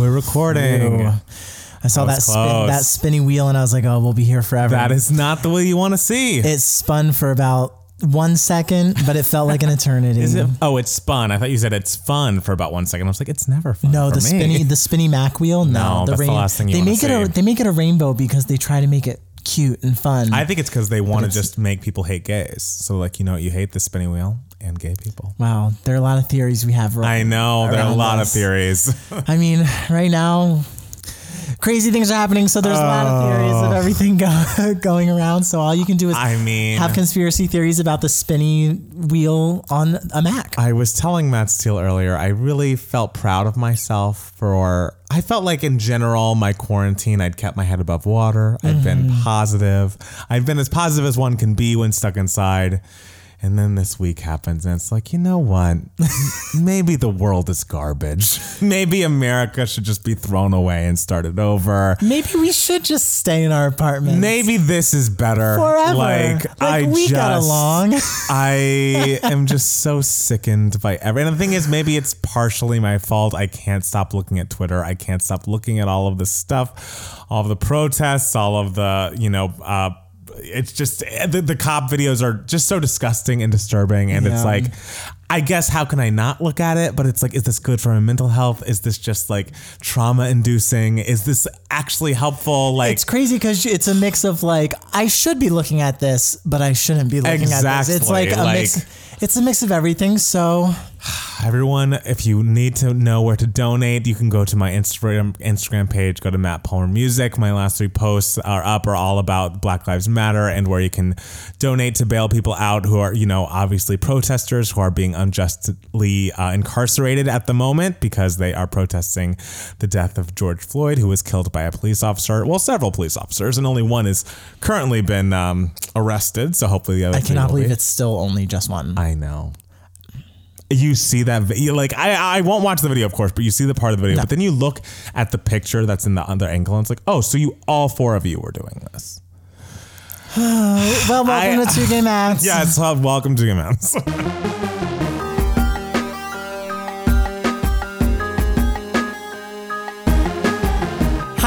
we're recording. Ew. I saw That that spin, close. that spinny wheel, and I was like, "Oh, we'll be here forever." That is not the way you want to see. it spun for about one second, but it felt like an eternity. Is it? Oh, it's spun. I thought you said it's fun for about one second. I was like, it's never fun. No, for the me. spinny the spinny Mac wheel. No, No, the that's the last thing you they wanna make it a see. they make it a rainbow because they try to make it cute and fun. I think it's because they want to just make people hate gays. So, like, you know, you hate the spinning wheel and gay people. wow, there are a lot of theories we have. Right I know there are a lot of theories. I mean, right now, crazy things are happening, so there's a lot of theories of everything go, going around. So all you can do is Oh. I mean, have conspiracy theories about the spinny wheel on a Mac. I was telling Matt Steele earlier, I really felt proud of myself for. I felt like in general, my quarantine, I'd kept my head above water. I'd been Mm-hmm. positive. I've been as positive as one can be when stuck inside. And then this week happens, and it's like, you know what? Maybe the world is garbage. Maybe America should just be thrown away and started over. Maybe we should just stay in our apartment. Maybe this is better. Forever. Like, Like, I we just, got along. I am just so sickened by everything. And the thing is, maybe it's partially my fault. I can't stop looking at Twitter. I can't stop looking at all of this stuff, all of the protests, all of the, you know, uh, it's just the, the cop videos are just so disgusting and disturbing. And it's like, I guess how can I not look at it? But it's like, is this good for my mental health? Is this just like trauma inducing? Is this actually helpful? Like, It's crazy because it's a mix of like I should be looking at this, but I shouldn't be looking at this. It's like a like- mix. It's a mix of everything. So Everyone, if you need to know where to donate, you can go to my Instagram Instagram page. Go to Matt Palmer Music. My last three posts are up are all about Black Lives Matter and where you can donate to bail people out who are, you know, obviously protesters who are being unjustly uh, incarcerated at the moment because they are protesting the death of George Floyd, who was killed by a police officer. Well, several police officers, and only one has currently been um, arrested. So hopefully the other. I cannot will be. believe it's still only just one. I know. You see that video, like I, I won't watch the video, of course, but you see the part of the video. But then you look at the picture that's in the other angle, and it's like, oh, so you all four of you were doing this. well, welcome I- to Two Gay Matts. Yeah, it's welcome to Gamans.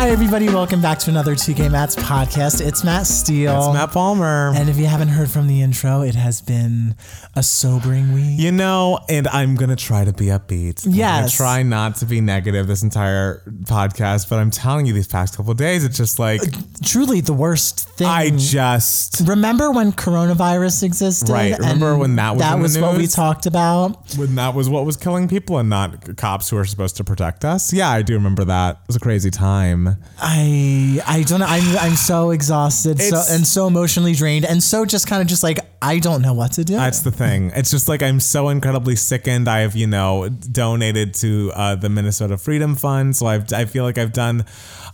Hi, everybody. Welcome back to another Two Gay Matts podcast. It's Matt Steele. It's Matt Palmer. And if you haven't heard from the intro, it has been a sobering week. you know, and I'm gonna try to be upbeat. Yes. try not to be negative this entire podcast, but I'm telling you, these past couple of days, it's just like uh, Truly the worst thing. I just Remember when coronavirus existed? Right. Remember when that was that was what we talked about. when that was what was killing people and not cops who are supposed to protect us. Yeah, I do remember that. It was a crazy time. I I don't know. I'm I'm so exhausted, so It's- and so emotionally drained, and so just kind of just like I don't know what to do. That's the thing. It's just like I'm so incredibly sickened. I've, you know, donated to uh, the Minnesota Freedom Fund. So I've, I feel like I've done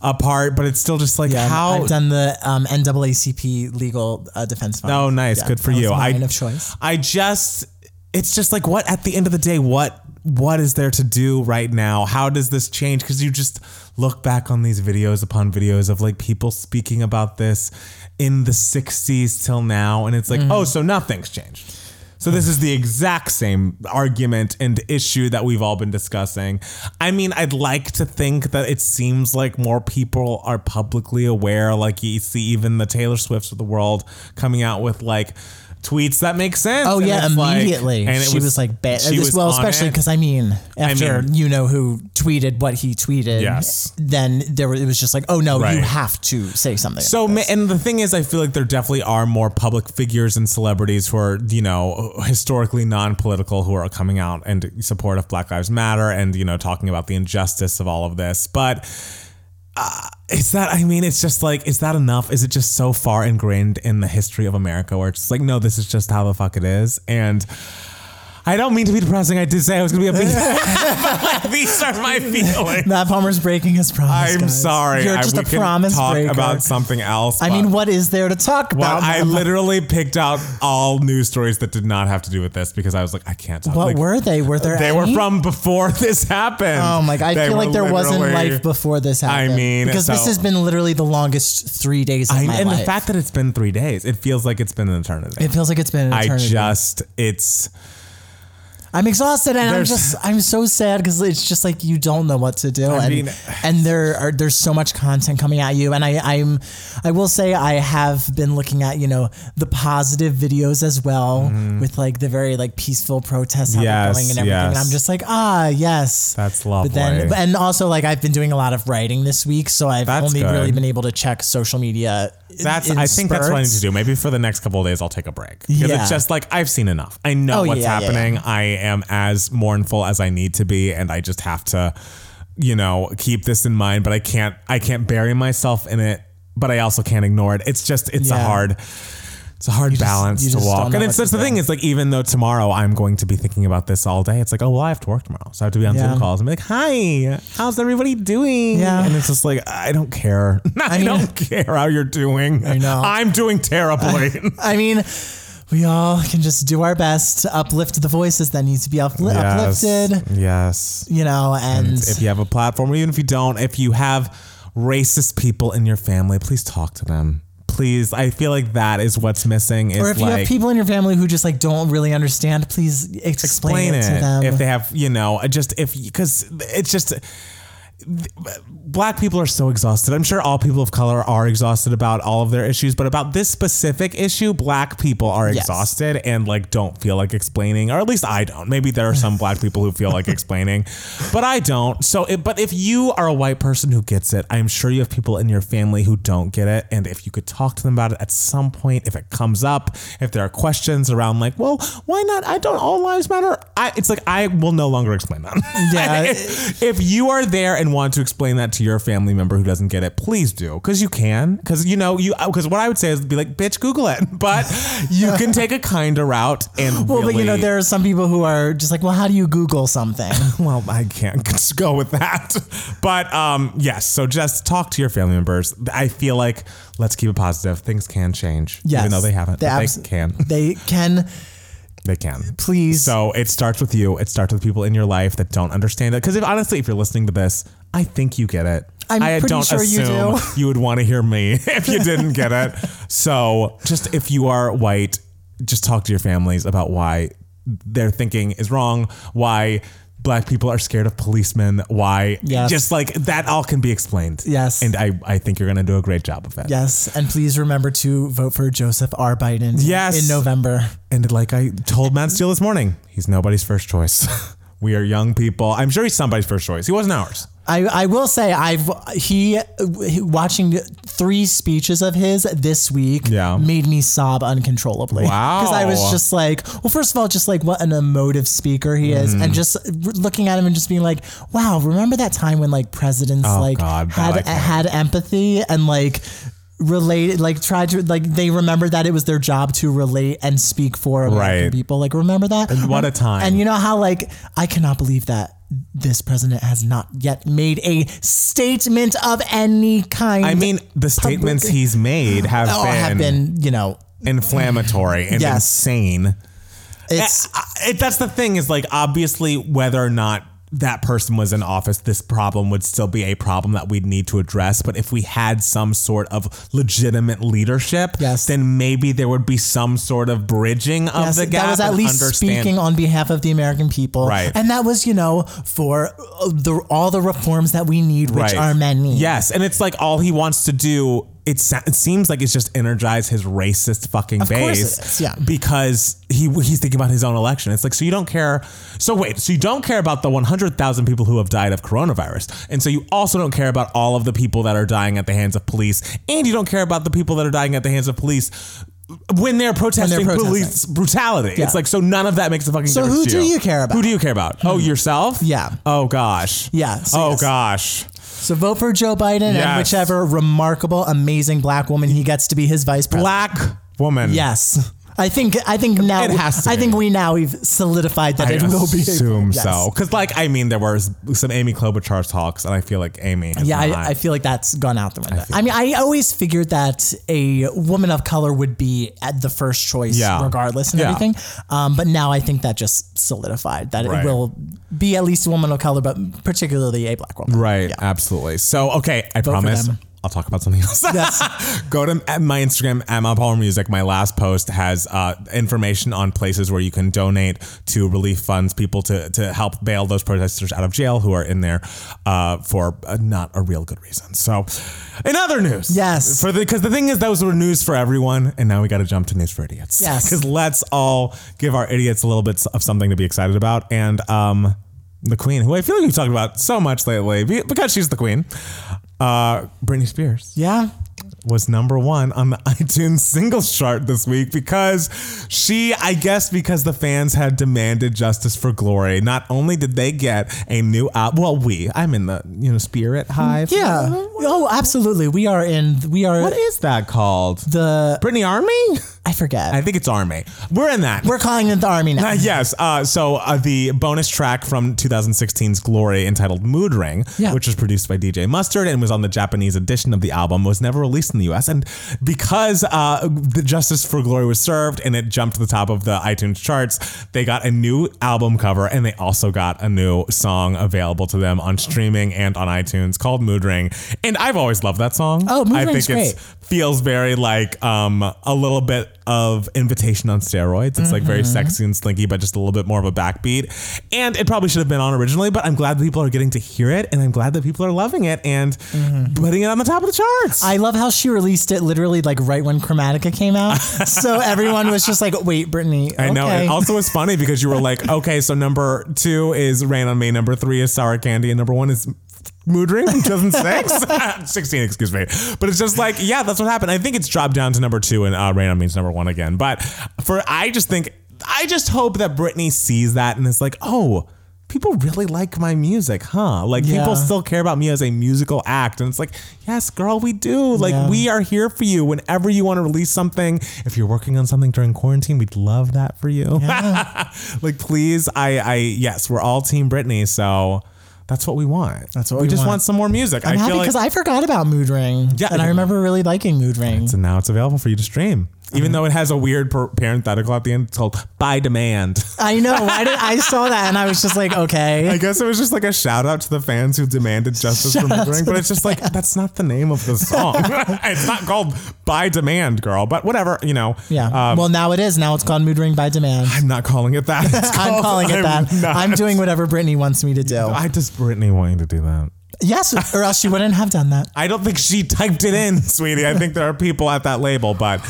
a part, but it's still just like yeah, how. I've done the um, NAACP legal uh, defense fund. oh, nice. Yeah, Good for that was you. Mine I, of choice. I just, it's just like what at the end of the day, what what is there to do right now? How does this change? Because you just look back on these videos upon videos of like people speaking about this in the 60s till now, and it's like, Mm-hmm. oh, so nothing's changed. So this is the exact same argument and issue that we've all been discussing. I mean, I'd like to think that it seems like more people are publicly aware. Like you see even the Taylor Swifts of the world coming out with like tweets that make sense. Oh And yeah, it's like- immediately. and it she was, like bad. she was well, especially because I mean, after mean- you know who tweeted what he tweeted, Yes. then there were, it was just like, oh no, you have to say something. So, and the thing is, I feel like there definitely are more public figures and celebrities who are, you know, historically non-political who are coming out in support of Black Lives Matter and you know talking about the injustice of all of this. But uh, is that? I mean, it's just like, is that enough? Is it just so far ingrained in the history of America where it's like, no, this is just how the fuck it is, and. I don't mean to be depressing. I did say I was going to be upbeat. like, these are my feelings. Matt Palmer's breaking his promise. I'm guys. sorry. You're I- just we a can promise talk breaker. about something else. I but- mean, what is there to talk Well, about? I Matt? literally picked out all news stories that did not have to do with this because I was like, I can't talk. What like, were they? Were there? They were any? from before this happened. Oh my god! I They feel were like there wasn't literally- life before this happened. I mean, because this has been literally the longest three days of I, my and life. the fact that it's been three days, it feels like it's been an eternity. it feels like it's been an I eternity. just, it's. I'm exhausted and I'm just I'm so sad because it's just like you don't know what to do and mean- and there are there's so much content coming at you and I I'm I will say I have been looking at you know the positive videos as well with like the very like peaceful protests. Yes, going and everything and. I'm just like ah yes That's lovely. but then and also like I've been doing a lot of writing this week so I've That's only good. really been able to check social media That's. in I think that's what I need to do. Maybe for the next couple of days, I'll take a break because Yeah. it's just like I've seen enough. I know Oh, what's yeah, yeah, happening. I am as mournful as I need to be, and I just have to, you know, keep this in mind. But I can't. I can't bury myself in it. But I also can't ignore it. It's just. It's a hard. It's a hard just- balance you to walk, and it's that's the thing. It's like even though tomorrow I'm going to be thinking about this all day, it's like oh well I have to work tomorrow, so I have to be on Yeah. Zoom calls and be like hi, how's everybody doing? Yeah. and it's just like I don't care. I, mean- don't care how you're doing. I know. I'm doing terribly. I mean, we all can just do our best to uplift the voices that need to be upli- uplifted, Yes. you know, and If you have a platform, or even if you don't, if you have racist people in your family, please talk to them. Please, I feel like that is what's missing. Is or if you have people in your family who just like don't really understand, please explain, explain it, to them. If they have, you know, just if because it's just black people are so exhausted. I'm sure all people of color are exhausted about all of their issues, but about this specific issue, black people are Yes. exhausted and like don't feel like explaining, or at least I don't. Maybe there are some black people who feel like explaining, but I don't. So, it, but if you are a white person who gets it, I'm sure you have people in your family who don't get it, and if you could talk to them about it at some point, if it comes up, if there are questions around like, well, why not? I don't. All lives matter. I. It's like I will no longer explain that. Yeah. if, if you are there and want to explain that to your family member who doesn't get it, please do because you can. Because you know you. Because what I would say is be like, bitch, Google it. But you can take a kinder route and. well, but you know, really- there are some people who are just like, well, how do you Google something? well, I can't just go with that. But um, yes, so just talk to your family members. I feel like let's keep it positive. Things can change, Yes. even though they haven't. They abs- they can. they can They can. please. So it starts with you. It starts with people in your life that don't understand it. Because if honestly, if you're listening to this, I think you get it. I'm I pretty don't sure you assume do. you would want to hear me if you didn't get it. So just if you are white, just talk to your families about why their thinking is wrong, why black people are scared of policemen, why Yes. just like that all can be explained. Yes. And I, I think you're gonna do a great job of it. yes, and please remember to vote for Joseph R. Biden. Yes. in November. And like I told Matt Steele this morning, he's nobody's first choice. we are young people. I'm sure he's somebody's first choice. He wasn't ours. I, I will say I've he watching three speeches of his this week Yeah. made me sob uncontrollably. Wow. Because I was just like, well, first of all, just like what an emotive speaker he is, Mm-hmm. and just looking at him and just being like, wow, remember that time when like presidents Oh, like God, had can't. had empathy and like related like tried to like they remembered that it was their job to relate and speak for American Right. people like remember that And what a time. and you know how like I cannot believe that this president has not yet made a statement of any kind. I mean, the statements he's made have, oh, been, have been you know inflammatory and Yes. insane. it's eh, I- it, that's the thing is like obviously whether or not that person was in office, this problem would still be a problem that we'd need to address. But if we had some sort of legitimate leadership, Yes. then maybe there would be some sort of bridging of yes, the gap. that was at least understand- speaking on behalf of the American people, Right. And that was you know for uh, the all the reforms that we need, which Right. are many. Yes, and it's like all he wants to do. It, sa- it seems like it's just energized his racist fucking Of base, is, yeah. because he he's thinking about his own election. It's like so you don't care. So wait, so you don't care about the 100,000 people who have died of coronavirus, and so you also don't care about all of the people that are dying at the hands of police, and you don't care about the people that are dying at the hands of police. When they're protesting, protesting. police brutality, Yeah. it's like so none of that makes a fucking So difference. So who do you care about? Who do you care about? Oh, hmm. yourself? Yeah. Oh gosh. Yeah, so oh yes. gosh. So vote for Joe Biden and whichever remarkable, amazing black woman he gets to be his vice president. Black woman. Yes. I think I think now It has to I be. think we now we've solidified that I it will be. assume Yes. so. Because, like, I mean, there was some Amy Klobuchar talks, and I feel like Amy. Has Yeah, not. I, I feel like that's gone out the window. I, mean, I always figured that a woman of color would be at the first choice, Yeah. regardless and Yeah. everything. Um, but now I think that just solidified that Right. it will be at least a woman of color, but particularly a black woman. Right, absolutely. So, okay, I promise them. I'll talk about something else. Yes. Go to my Instagram at Matt Palmer Music. My last post has uh, information on places where you can donate to relief funds, people to to help bail those protesters out of jail who are in there uh, for uh, not a real good reason. So, in other news, Yes. for the because the thing is those were news for everyone, and now we got to jump to news for idiots. Yes. because let's all give our idiots a little bit of something to be excited about, and um. The queen, who I feel like we've talked about so much lately, because she's the queen, uh, Britney Spears Yeah. Was number one on the iTunes singles chart this week because she, I guess, because the fans had demanded justice for Glory. Not only did they get a new album, well, we, I'm in the you know spirit hive. Yeah. Oh, absolutely. We are in. We are What is that called? the. Britney Army? I forget. I think it's Army. We're in that. We're calling it the army now. Uh, yes. Uh, so uh, the bonus track from 2016's Glory, entitled Mood Ring, Yeah. which was produced by DJ Mustard and was on the Japanese edition of the album, was never released in the U.S. And because uh, the Justice for Glory was served and it jumped to the top of the iTunes charts, they got a new album cover and they also got a new song available to them on streaming and on iTunes called Mood Ring. And I've always loved that song. Oh, Mood I Ring's think great. feels very like um, a little bit of invitation on steroids. It's like Mm-hmm. very sexy and slinky, but just a little bit more of a backbeat. And it probably should have been on originally, but I'm glad that people are getting to hear it, and I'm glad that people are loving it and putting it on the top of the charts. Mm-hmm. I love how she released it literally like right when Chromatica came out. so everyone was just like, wait, Britney. I know. It also was funny because you were like, okay, so number two is Rain on Me, number three is Sour Candy, and number one is Mood Ring from 2006. 16, excuse me. But it's just like, yeah, that's what happened. I think it's dropped down to number two and uh, Rain on Me is number one again. But for, I just think, I just hope that Britney sees that and is like, oh, people really like my music, huh? Like Yeah. people still care about me as a musical act. And it's like, yes, girl, we do. Like Yeah. we are here for you whenever you want to release something. If you're working on something during quarantine, we'd love that for you. like please, I I yes, we're all team Britney, so that's what we want. That's what we, want. we just want. want some more music. I'm I happy feel like because I forgot about Mood Ring. Yeah, and I remember really liking Mood Ring. so now it's available for you to stream. Even though it has a weird per- parenthetical at the end, it's called by demand. I know. Why did I saw that and I was just like, okay. I guess it was just like a shout out to the fans who demanded justice for Shout out Mood Ring, to but it's just like that's not the name of the song. it's not called by demand, girl. But whatever, you know. yeah. Um, well, now it is. Now it's called Mood Ring by demand. I'm not calling it that. It's I'm called- calling it I'm that. not. I'm doing whatever Britney wants me to do. I just Britney wanting to do that. Yes, or else she wouldn't have done that. I don't think she typed it in, sweetie. I think there are people at that label, but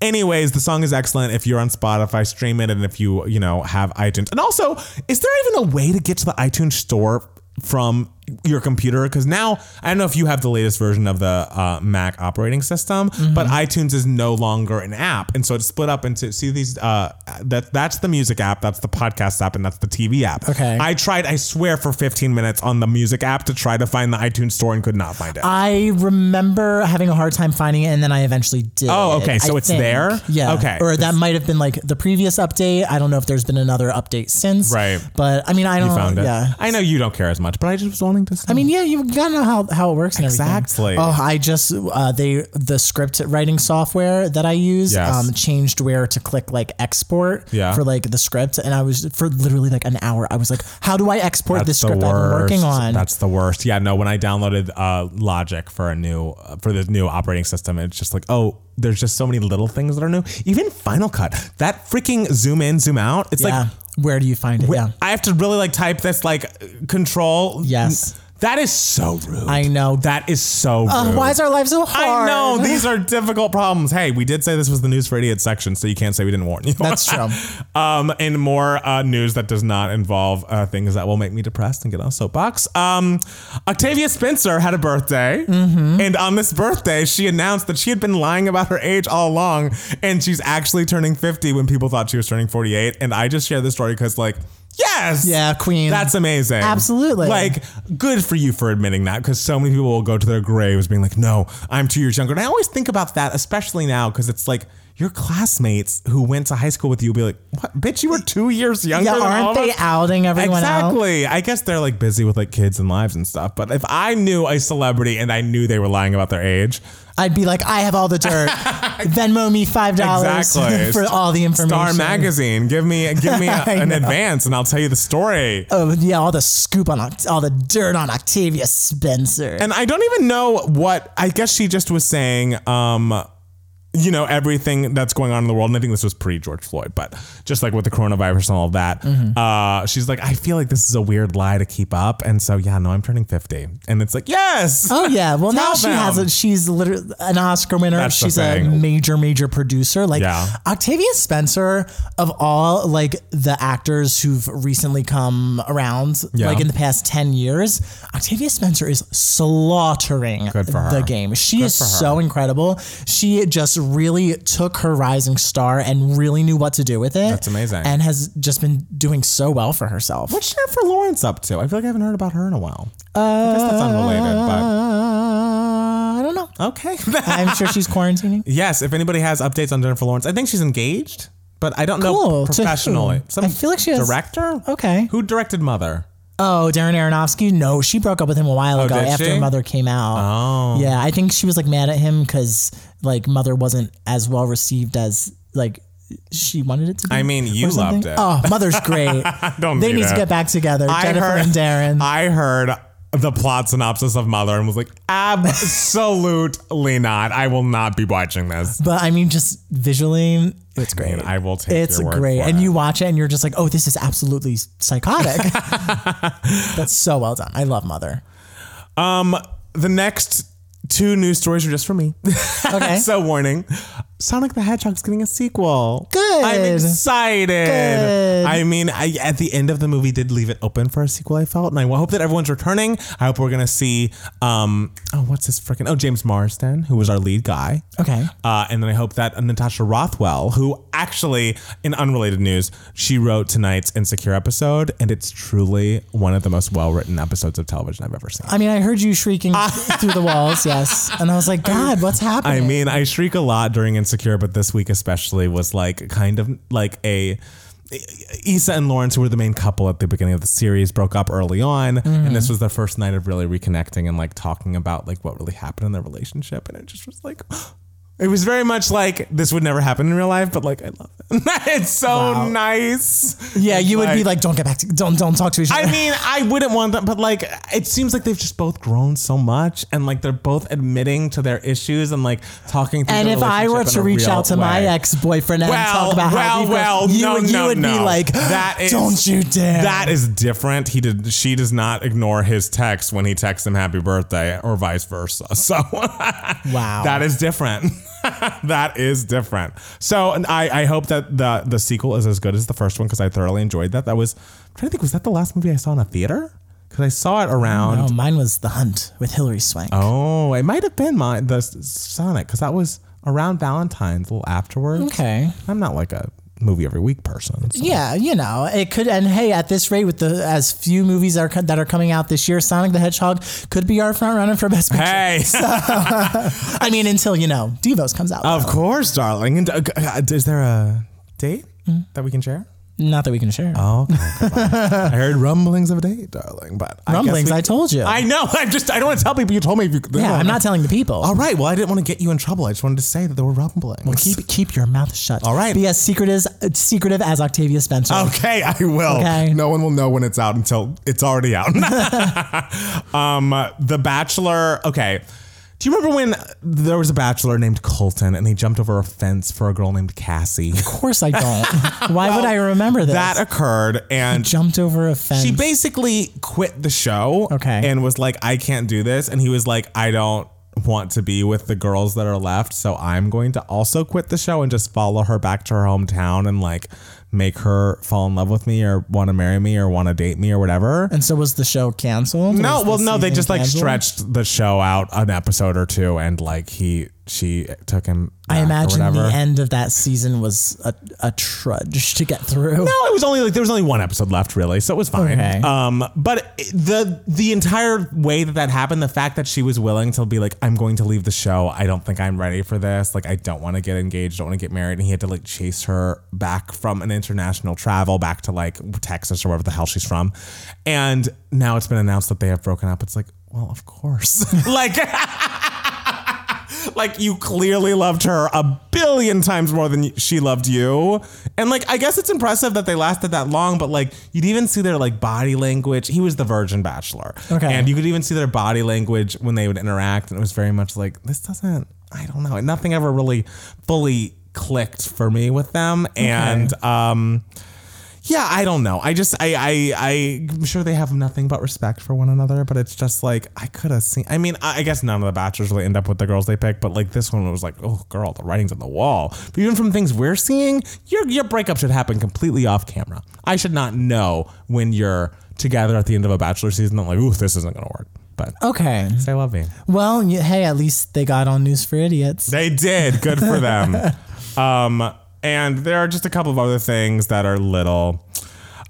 anyways, the song is excellent. If you're on Spotify, stream it, and if you you know have iTunes, and also, is there even a way to get to the iTunes store from your computer? Because now I don't know if you have the latest version of the uh, Mac operating system, Mm-hmm. but iTunes is no longer an app, and so it's split up into see these. Uh, that that's the music app, that's the podcast app, and that's the TV app. Okay. I tried, I swear, for 15 minutes on the music app to try to find the iTunes store and could not find it. I remember having a hard time finding it, and then I eventually did. Oh, okay, so I it's there? Yeah. Okay. Or that might have been like the previous update. I don't know if there's been another update since. Right. But I mean, I don't. you found it. Yeah. I know you don't care as much, but I just was wanting to. See. I mean, yeah, you gotta know how, how it works and everything. Exactly. Oh, I just uh, they the script writing software that I use Yes. um, changed where to click like export Yeah. for like the script, and I was for literally like an hour. I was like, how do I export That's this the script I'm working worst. on? That's the worst. Yeah, no. When I downloaded uh, Logic for a new uh, for the new operating system, it's just like, oh, there's just so many little things that are new. Even Final Cut, that freaking zoom in, zoom out. It's yeah. like where do you find it? Yeah. I have to really like type this like control. Yes. That is so rude. I know. That is so rude. Uh, why is our life so hard? I know these are difficult problems. Hey, we did say this was the news for idiots section, so you can't say we didn't warn you. That's true. um, and more uh, news that does not involve uh, things that will make me depressed and get on a soapbox. Um, Octavia Spencer had a birthday, Mm-hmm. and on this birthday, she announced that she had been lying about her age all along, and she's actually turning 50 when people thought she was turning 48. And I just share this story because, like, yes, Yeah, queen. that's amazing. Absolutely. Like, good for you for admitting that because so many people will go to their graves being like, no, I'm two years younger. And I always think about that, especially now, because it's like, your classmates who went to high school with you will be like, "What, bitch? You were two years younger." Yeah, aren't they us?" outing everyone? Exactly. I guess they're like busy with like kids and lives and stuff. But if I knew a celebrity and I knew they were lying about their age, I'd be like, I have all the dirt. Venmo me five dollars Exactly. for all the information. Star Magazine, give me give me a, an know. advance and I'll tell you the story. Oh yeah, all the scoop on all the dirt on Octavia Spencer. And I don't even know what I guess she just was saying. Um, you know everything that's going on in the world, and I think this was pre George Floyd, but just like with the coronavirus and all of that, Mm-hmm. uh, she's like, I feel like this is a weird lie to keep up, and so yeah, no, I'm turning fifty, and it's like, yes, Oh yeah, well now she has a, she's literally an Oscar winner. That's she's a major major producer. Like Yeah. Octavia Spencer of all like the actors who've recently come around Yeah. like in the past 10 years, Octavia Spencer is slaughtering Good the game. She is so incredible. She just really took her rising star and really knew what to do with it. That's amazing. And has just been doing so well for herself. What's Jennifer Lawrence up to? I feel like I haven't heard about her in a while. I guess that's unrelated, Uh, I don't know. but okay. I'm sure she's quarantining. yes, if anybody has updates on Jennifer Lawrence, I think she's engaged, but I don't Cool. know professionally. who? I feel like she has- director. Okay. Who directed Mother? Oh, Darren Aronofsky? No, she broke up with him a while oh, ago Oh, did after she? Mother came out. Oh. Yeah, I think she was like mad at him because like Mother wasn't as well received as like she wanted it to be. I mean, you loved it. Oh, Mother's great. Don't they need need to get back together. I Jennifer heard- and Darren. I heard the plot synopsis of Mother and was like, absolutely not. I will not be watching this. but I mean, just visually, it's great. And I will take It's your word great. And it. you watch it and you're just like, oh, this is absolutely psychotic. That's so well done. I love Mother. Um, the next two news stories are just for me. Okay. so warning. Sonic the Hedgehog's getting a sequel. Good. I'm excited. Good. I mean, I, at the end of the movie did leave it open for a sequel, I felt. And I hope that everyone's returning. I hope we're going to see, um, oh, what's this freaking, oh, James Marsden, who was our lead guy. Okay. Uh, and then I hope that Natasha Rothwell, who actually, in unrelated news, she wrote tonight's Insecure episode, and it's truly one of the most well written episodes of television I've ever seen. I mean, I heard you shrieking through the walls, yes. And I was like, God, what's happening? I mean, I shriek a lot during Insecure, but this week especially was like kind of like a. Issa and Lawrence, who were the main couple at the beginning of the series, broke up early on, and this mm. was their first night of really reconnecting and like talking about like what really happened in their relationship, and it just was like, it was very much like this would never happen in real life, but like I love it. it's so Wow. nice. yeah, you would be like- like, don't get back to, don't, don't talk to each other. I mean, I wouldn't want them, but like, it seems like they've just both grown so much, and like they're both admitting to their issues and like talking. Through and if I were to reach out to my ex boyfriend and well, talk about well, how well, you, no, would- you no, would no. be like, that is, don't you dare. That is different. He did. She does not ignore his text when he texts him happy birthday, or vice versa. So, Wow. that is different. that is different. So, and I, I hope that the the sequel is as good as the first one because I thoroughly enjoyed that. That was. I'm trying to think. Was that the last movie I saw in a theater? Because I saw it around. Oh, mine was The Hunt with Hilary Swank. Oh, it might have been my the Sonic because that was around Valentine's, a little afterwards. Okay. I'm not like a movie every week person. so- Yeah, you know, it could, and hey, at this rate, with the as few movies are that are coming out this year, Sonic the Hedgehog could be our front runner for best picture. Hey, I mean, until you know, Devos comes out. of course, darling. And uh, uh, is there a date that we can share? Not that we can share. Oh, okay. I heard rumblings of a date, darling. But I Rumblings, I told you. I know. I just I don't want to tell people. You told me. If you, yeah, I'm not telling the people. All right. Well, I didn't want to get you in trouble. I just wanted to say that there were rumblings. Well, Keep keep your mouth shut. All right. Be as secretive as secretive as Octavia Spencer. Okay, I will. Okay. No one will know when it's out until it's already out. um, The Bachelor. Okay. Do you remember when there was a bachelor named Colton and he jumped over a fence for a girl named Cassie? Of course I don't. Why would I remember this? That occurred and jumped over a fence. she basically quit the show Okay. and was like, I can't do this. And he was like, I don't want to be with the girls that are left. So I'm going to also quit the show and just follow her back to her hometown and like make her fall in love with me or want to marry me or want to date me or whatever. and so was the show canceled? No, well, no, they just like stretched the show out an episode or two and like he she took him. I imagine the end of that season was a, a trudge to get through. No, it was only like there was only one episode left, really, so it was fine. Okay. Um, but the the entire way that that happened, the fact that she was willing to be like, "I'm going to leave the show. I don't think I'm ready for this. Like, I don't want to get engaged. Don't want to get married." And he had to like chase her back from an international travel back to like Texas or wherever the hell she's from. And now it's been announced that they have broken up. It's like, well, of course, like. like you clearly loved her a billion times more than she loved you. And like i guess it's impressive that they lasted that long but like you'd even see their like body language. He was the virgin bachelor. Okay. and you could even see their body language when they would interact and it was very much like this doesn't i don't know. Nothing ever really fully clicked for me with them. And um yeah, I don't know. I just I I I'm sure they have nothing but respect for one another, but it's just like I could have seen. I mean, I I guess none of the bachelors really end up with the girls they pick, but like this one was like, oh girl, the writing's on the wall. But even from things we're seeing, your your breakup should happen completely off camera. I should not know when you're together at the end of a bachelor season. I'm like, ooh, this isn't gonna work. But Okay. say love me. Well, hey, at least they got on News for Idiots. They did. Good for them. um, and there are just a couple of other things that are little.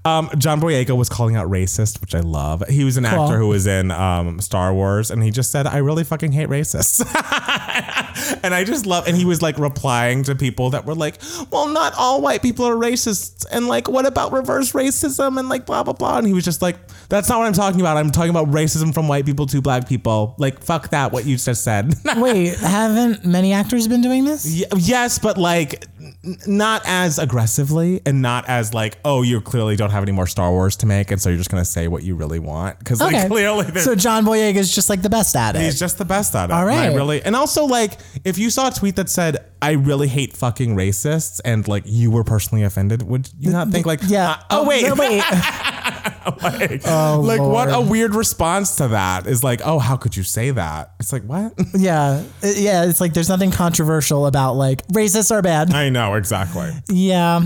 Um, John Boyega was calling out racist, which I love. He was an Cool. actor who was in um, Star Wars, and he just said, "I really fucking hate racists." and I just love. And he was like replying to people that were like, "Well, not all white people are racists," and like, "What about reverse racism?" and like blah blah blah. And he was just like, "That's not what I'm talking about. I'm talking about racism from white people to black people. Like, fuck that. What you just said." Wait, haven't many actors been doing this? Y- yes, but like n- not as aggressively and not as like, oh, you clearly don't have any more Star Wars to make, and so you're just gonna say what you really want because like clearly So John Boyega is just like the best at it. He's just the best at it. All right, And I really, and also like, if you saw a tweet that said, "I really hate fucking racists," and like you were personally offended, would you not think like, yeah. uh, oh, wait, no, wait. like, Oh, like what a weird response to that is like, oh, how could you say that? It's like what? yeah, yeah. It's like there's nothing controversial about like racists are bad. I know exactly. Yeah.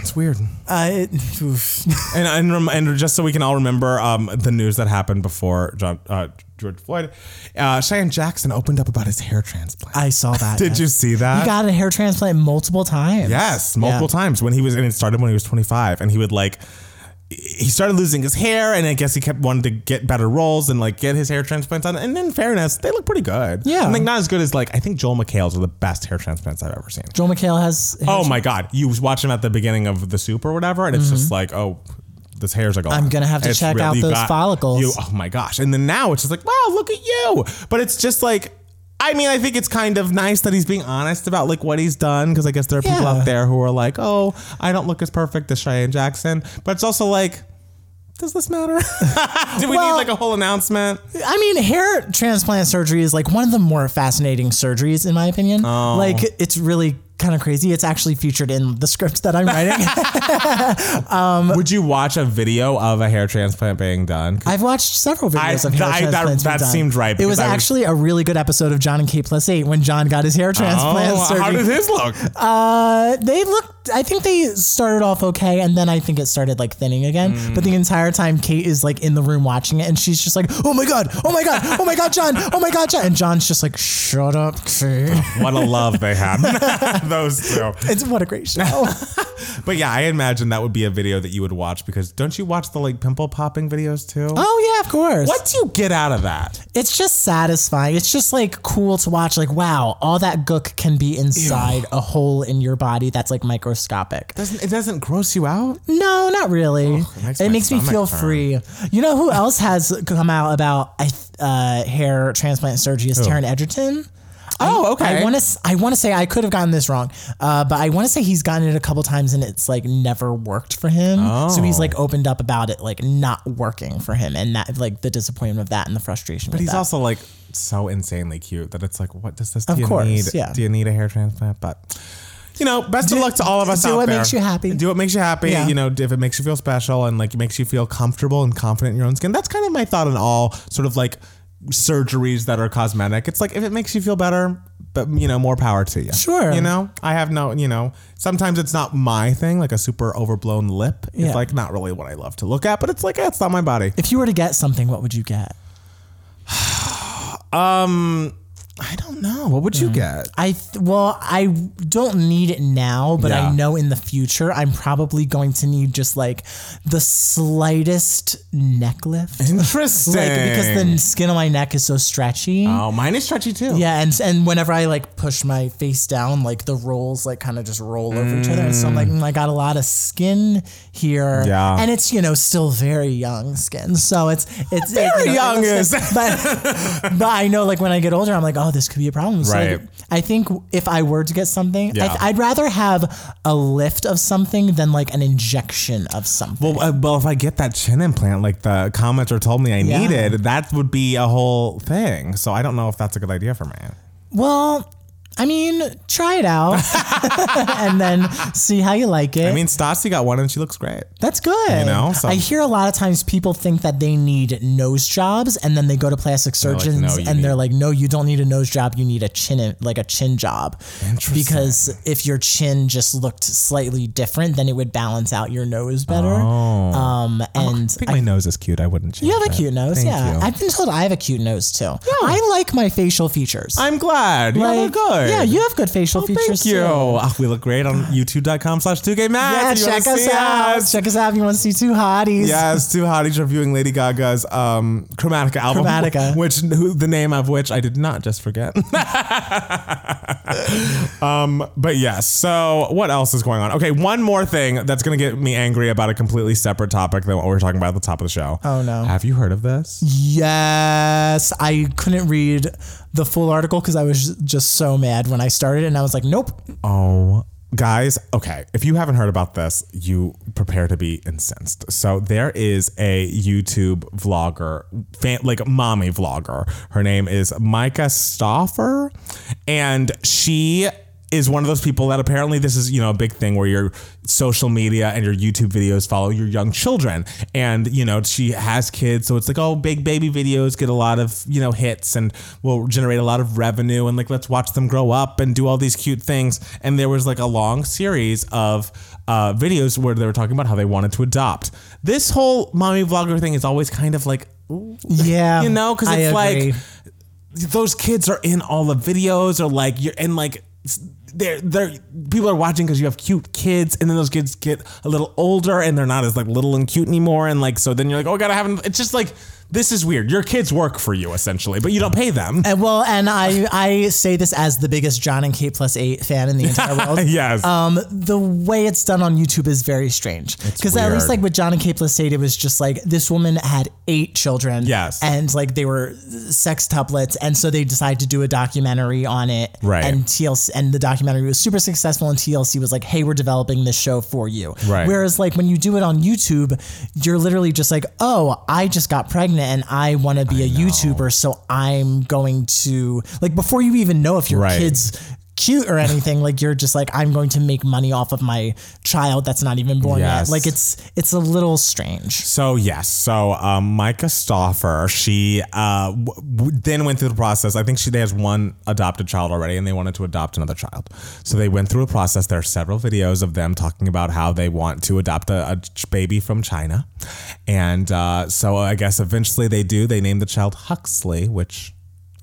It's weird. Uh, it. And and, rem- and just so we can all remember um, the news that happened before John uh, George Floyd, uh, Cheyenne Jackson opened up about his hair transplant. I saw that. Did you see that? He got a hair transplant multiple times. Yes, multiple Yeah. times when he was, and it started when he was 25, and he would like, he started losing his hair, and I guess he kept wanting to get better roles and like get his hair transplants on. And in fairness, they look pretty good. Yeah. Think not as good as like I think Joel McHale's are the best hair transplants I've ever seen. Joel McHale has. Oh my god, you watch him at the beginning of the soup or whatever, and it's just like, oh, this hairs are gone. Mm-hmm. I'm gonna have to check out you those follicles. You, oh my gosh! And then now it's just like, wow, look at you. But it's just like. I mean, I think it's kind of nice that he's being honest about like what he's done because I guess there are people Yeah. out there who are like, "Oh, I don't look as perfect as Cheyenne Jackson," but it's also like, does this matter? Do we Well- need like a whole announcement? I mean, hair transplant surgery is like one of the more fascinating surgeries, in my opinion. Oh. Like, it's really kind of crazy. It's actually featured in the script that I'm writing. Would you watch a video of a hair transplant being done? I've watched several videos I- of hair I- transplants. that done. seemed right, It was I was- actually a really good episode of John and Kate plus eight when John got his hair transplant Oh, how did his look? Uh, they looked. I think they started off okay, and then I think it started like thinning again. Mm. But the entire time, Kate is like in the room watching it, and she's just like, "Oh my god! Oh my god! Oh my god, John! Oh my god, John!" And John's just like, "Shut up, Kate." what a love they had, those two. It's what a great show. But yeah, I imagine that would be a video that you would watch because don't you watch the like pimple popping videos too? oh yeah, of course. What do you get out of that? It's just satisfying. It's just like cool to watch. Like, wow, all that gook can be inside a hole in your body that's like microscopic. Doesn't it doesn't gross you out? No, not really. it makes it makes me feel turn. free. You know who else has come out about I uh, hair transplant surgery? Is Taron Egerton. Oh, okay. I want to. I want to say I could have gotten this wrong, uh, but I want to say he's gotten it a couple times and it's like never worked for him. Oh. So he's Oh. like opened up about it like not working for him and that like the disappointment of that and the frustration. but he's that. also like so insanely cute that it's like, what does this? Do Of you course, need? yeah. Do you need a hair transplant? But you know, best of luck to all of us do what there. makes you happy. Do what makes you happy. Yeah. You know, if it makes you feel special and like makes you feel comfortable and confident in your own skin. That's kind of my thought on all sort of like surgeries that are cosmetic. It's like if it makes you feel better, but you know, more power to you. Sure. You know, I have no, you know, sometimes it's not my thing, like a super overblown lip. Yeah. It's like not really what I love to look at, but it's like, eh, it's not my body. if you were to get something, what would you get? Um, I don't know. What would you get? I th- well, I don't need it now, but Yeah. I know in the future I'm probably going to need just like the slightest neck lift. Interesting. like because the skin on my neck is so stretchy. oh, mine is stretchy too. Yeah, and and whenever I like push my face down, like the rolls like kind of just roll over each other, and so I'm like, mm, I got a lot of skin here. Yeah. and it's you know still very young skin, so it's it's Very it, you know, young is- but but I know like when I get older, I'm like, oh, this could be a problem. So like, Right. I think if I were to get something, Yeah. I, I'd rather have a lift of something than like an injection of something. Well, uh, well, if I get that chin implant, like the commenter told me I Yeah. needed, that would be a whole thing. So I don't know if that's a good idea for me. Well, I mean, try it out and then see how you like it. I mean, Stassi got one and she looks great. That's good. You know, so- I hear a lot of times people think that they need nose jobs, and then they go to plastic like, surgeons, "No, you and they're like, "No, you don't need a nose job. You need a chin, like a chin job." Interesting. Because if your chin just looked slightly different, then it would balance out your nose better. Um, and I think my nose is cute. I wouldn't change you have a it. cute nose. Thank yeah, you. I've been told I have a cute nose too. Yeah. I like my facial features. I'm glad. Yeah, they're like, good. Yeah, you have good facial Oh, features thank you. too. Oh, we look great on youtube.com slash twogaymatts. Yeah, you check us out. us. Check us out if you want to see two hotties. Yes, two hotties reviewing Lady Gaga's um, Chromatica album, Chromatica. which who, the name of which I did not just forget. um, but yes. So what else is going on? Okay, one more thing that's going to get me angry about a completely separate topic than what we were talking about at the top of the show. Oh, no. Have you heard of this? Yes, I couldn't read the full article because I was just so mad when I started, and I was like, "Nope." Oh, guys, okay. If you haven't heard about this, you prepare to be incensed. So there is a YouTube vlogger, fan, like mommy vlogger. Her name is Myka Stauffer, and she is one of those people that apparently this is you know a big thing where your social media and your YouTube videos follow your young children. And you know she has kids so it's like oh big baby videos get a lot of you know hits and will generate a lot of revenue and like let's watch them grow up and do all these cute things. And there was like a long series of uh, videos where they were talking about how they wanted to adopt. This whole mommy vlogger thing is always kind of like Yeah, you know because it's like those kids are in all the videos or like you're and like they're they're people are watching because you have cute kids and then those kids get a little older and they're not as like little and cute anymore and like so then you're like oh I gotta have it's just like this is weird your kids work for you essentially but you don't pay them And well, and I I say this as the biggest John and Kate plus eight fan in the entire world. yes Um, the way it's done on YouTube is very strange because at least like with John and Kate plus eight, it was just like this woman had eight children. Yes. and like they were sex sextuplets, and so they decided to do a documentary on it. Right. and TLC and the documentary was super successful, and TLC was like, "Hey, we're developing this show for you." Right. Whereas like when you do it on YouTube, you're literally just like, "Oh, I just got pregnant and I want to be a YouTuber, so I'm going to like before you even know if your Right. kids." Cute or anything like you're just like i'm going to make money off of my child that's not even born Yes. yet like it's it's a little strange So yes, so um, Myka Stauffer, she uh, w- w- then went through the process. I think she they has one adopted child already, and they wanted to adopt another child. So they went through a process. There are several videos of them talking about how they want to adopt a, a baby from China, and uh, so I guess eventually they do. They name the child Huxley, which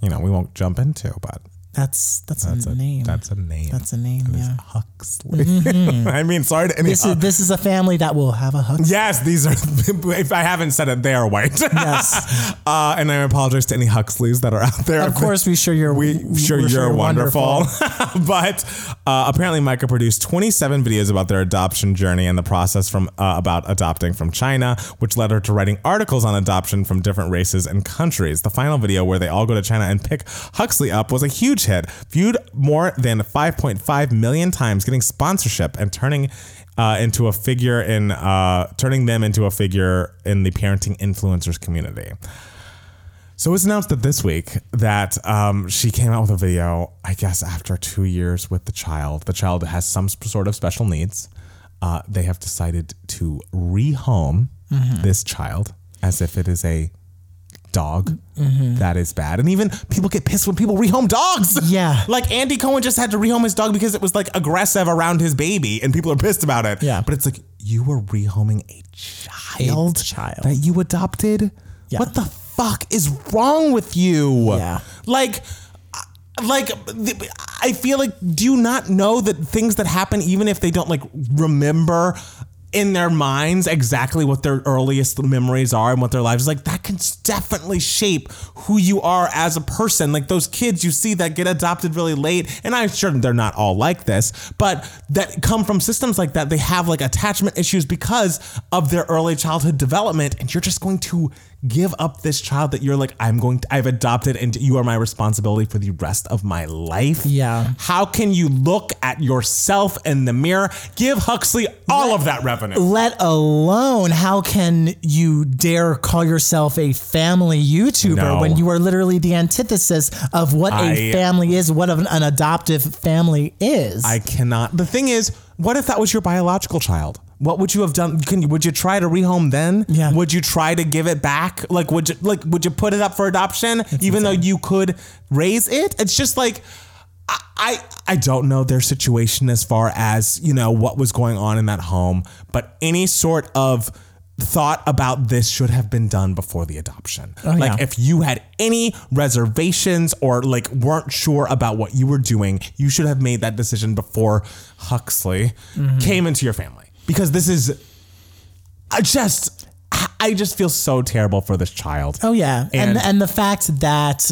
you know we won't jump into, but that's that's, that's a, name That's a name. that's a name yeah Huxley. I mean, sorry to any. this is this is a family that will have a hug Yes, these are. If I haven't said it, they are white. yes uh, and I apologize to any Huxleys that are out there. of course we sure you're we sure you're wonderful. but uh, apparently, Myka produced 27 videos about their adoption journey and the process from uh, about adopting from China, which led her to writing articles on adoption from different races and countries. The final video, where they all go to China and pick Huxley up, was a huge hit, viewed more than 5.5 million times, getting sponsorship and turning. Uh, into a figure in uh, turning them into a figure in the parenting influencers community. So it was announced that this week that um, she came out with a video, I guess, after two years with the child. The child has some sort of special needs. Uh, they have decided to rehome this child as if it is a dog. Mm-hmm. That is bad. And even people get pissed when people rehome dogs. Yeah. like Andy Cohen just had to rehome his dog because it was like aggressive around his baby and people are pissed about it. Yeah. But it's like, you were rehoming a child, child. that you adopted? Yeah. What the fuck is wrong with you? Yeah. Like, uh, like I feel like do you not know that things that happen even if they don't like remember in their minds exactly what their earliest memories are and what their lives is like that can definitely shape who you are as a person. Like those kids you see that get adopted really late and i'm sure they're not all like this but that come from systems like that they have like attachment issues because of their early childhood development and you're just going to give up this child that you're like i'm going to i've adopted and you are my responsibility for the rest of my life. Yeah. how can you look at yourself in the mirror? Give huxley all of that revenue Let alone how can you dare call yourself a family YouTuber No. when you are literally the antithesis of what a I- family is, what an an adoptive family is. I cannot. The thing is, what if that was your biological child? What would you have done? Can you, would you try to rehome then? Yeah. Would you try to give it back? Like would you like would you put it up for adoption even though you could raise it? It's just like I, I don't know their situation as far as you know what was going on in that home, but any sort of thought about this should have been done before the adoption. Oh, like yeah. if you had any reservations or like weren't sure about what you were doing, you should have made that decision before Huxley mm-hmm. came into your family. Because this is I just I just feel so terrible for this child. Oh yeah, and, And- and the fact that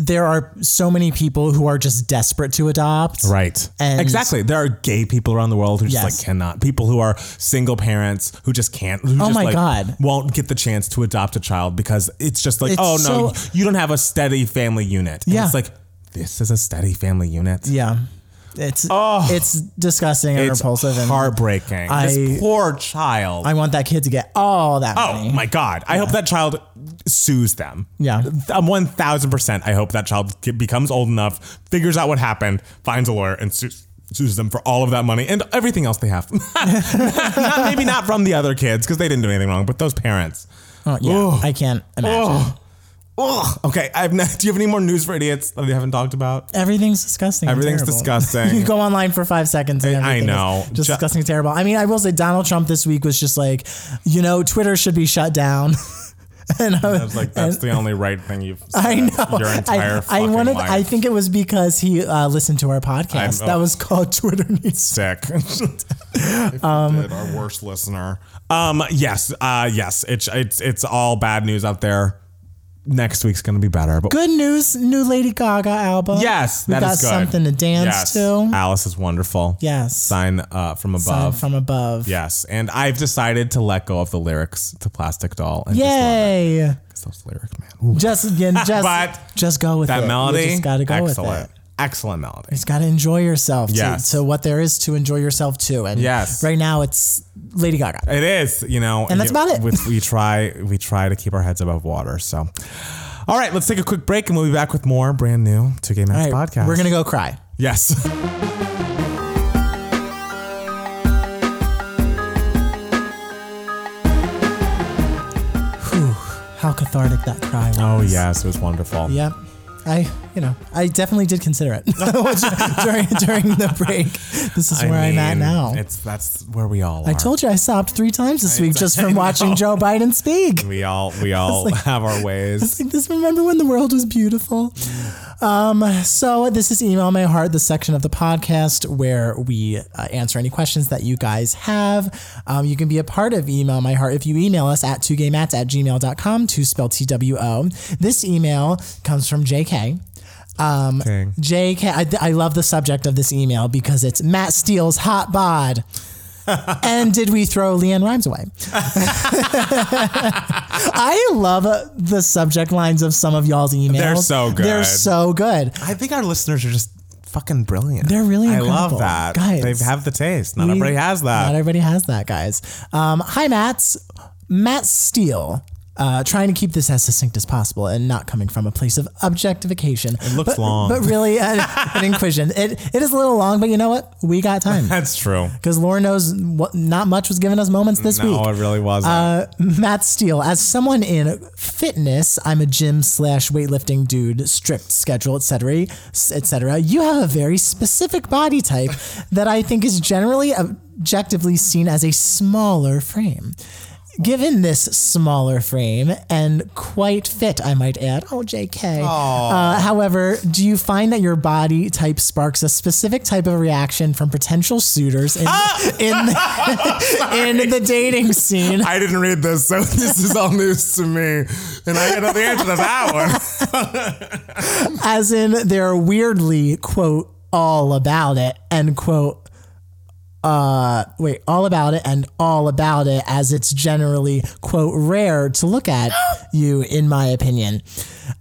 there are so many people who are just desperate to adopt. Right. And- exactly. There are gay people around the world who just Yes. like cannot. People who are single parents who just can't. Who Oh just, my like, God. Won't get the chance to adopt a child because it's just like, It's oh no, so- you don't have a steady family unit. And Yeah. It's like this is a steady family unit. Yeah, it's oh, it's disgusting and. It's repulsive and heartbreaking. I- this poor child. I want that kid to get all that Oh money. my God! I hope that child sues them. Yeah. I'm one thousand percent. I hope that child becomes old enough, figures out what happened, finds a lawyer, and sues, sues them for all of that money and everything else they have. not, maybe not from the other kids because they didn't do anything wrong, but those parents. Oh, yeah, I can't imagine. Oh. Ugh. Okay, I've not, do you have any more news for idiots that we haven't talked about? Everything's disgusting. and Everything's terrible. disgusting. you go online for five seconds. And I- I everything is know. just Ju- disgusting, and terrible. I mean, I will say Donald Trump this week was just like, you know, Twitter should be shut down. and I I was like, that's the only right thing you've said I know. your entire I, fucking I wanted. life. I think it was because he uh, listened to our podcast. I'm- that was called Twitter Needs. sick. um, did, our worst listener. Um, yes, uh, yes, it's it's it's all bad news out there. Next week's gonna be better, but Good news, new Lady Gaga album. yes, we that got is good. something to dance yes. to. Alice is wonderful. Yes, sign uh, from Sign above. from above. yes, and I've decided to let go of the lyrics to Plastic Doll. And just it. Yay! 'Cause those lyrics, man. Ooh. Just again, just But just go with it. that melody, You just gotta go excellent, with it. Excellent melody. You just gotta enjoy yourself. to- Yes. To, what there is to enjoy yourself to. And Yes. right now it's Lady Gaga. It is, you know, And that's you- about it. with- we try, we try to keep our heads above water. So, all right, let's take a quick break, and we'll be back with more brand new Two Gay Matts All right, podcast. we're gonna go cry. yes. How cathartic that cry oh, was. Oh yes, it was wonderful. Yep. I, you know, I definitely did consider it during during the break. This is I where I'm at now. It's that's where we all are. I told you I stopped three times this week just from I watching. Joe Biden speak. we all we all like- have our ways. Like this, remember when the world was beautiful? Um, so this is email my heart, the section of the podcast where we uh, answer any questions that you guys have. Um, you can be a part of email my heart if you email us at twogaymatts at gmail.com to spell T-W-O. This email comes from JK. Um. JK, I, I love the subject of this email because it's Matt Steele's hot bod. And did we throw LeAnn Rimes away? I love uh, the subject lines of some of y'all's emails. They're so good. They're so good. I think our listeners are just fucking brilliant. They're really I love that. Guys, they have the taste. Not We- everybody has that. Not everybody has that, guys. Um, hi, Matt's. Matt Steele. Uh, trying to keep this as succinct as possible and not coming from a place of objectification. It looks but, long. but really an, an inquisition. It it is a little long, but you know what? We got time That's true. because Laura knows what not much was giving us moments this week. No, it really wasn't. Uh, Matt Steele, as someone in fitness, I'm a gym slash weightlifting dude, strict schedule, etc., etc. You have a very specific body type that I think is generally objectively seen as a smaller frame. Given this smaller frame and quite fit, I might add. Oh, JK. Uh, however, do you find that your body type sparks a specific type of reaction from potential suitors in, in, in the dating scene? I didn't read this, so this is all news to me, and I know the answer to that one. As in, they're weirdly, quote, all about it, end quote. Uh, wait, all about it and all about it, as it's generally, quote, rare to look at you, in my opinion.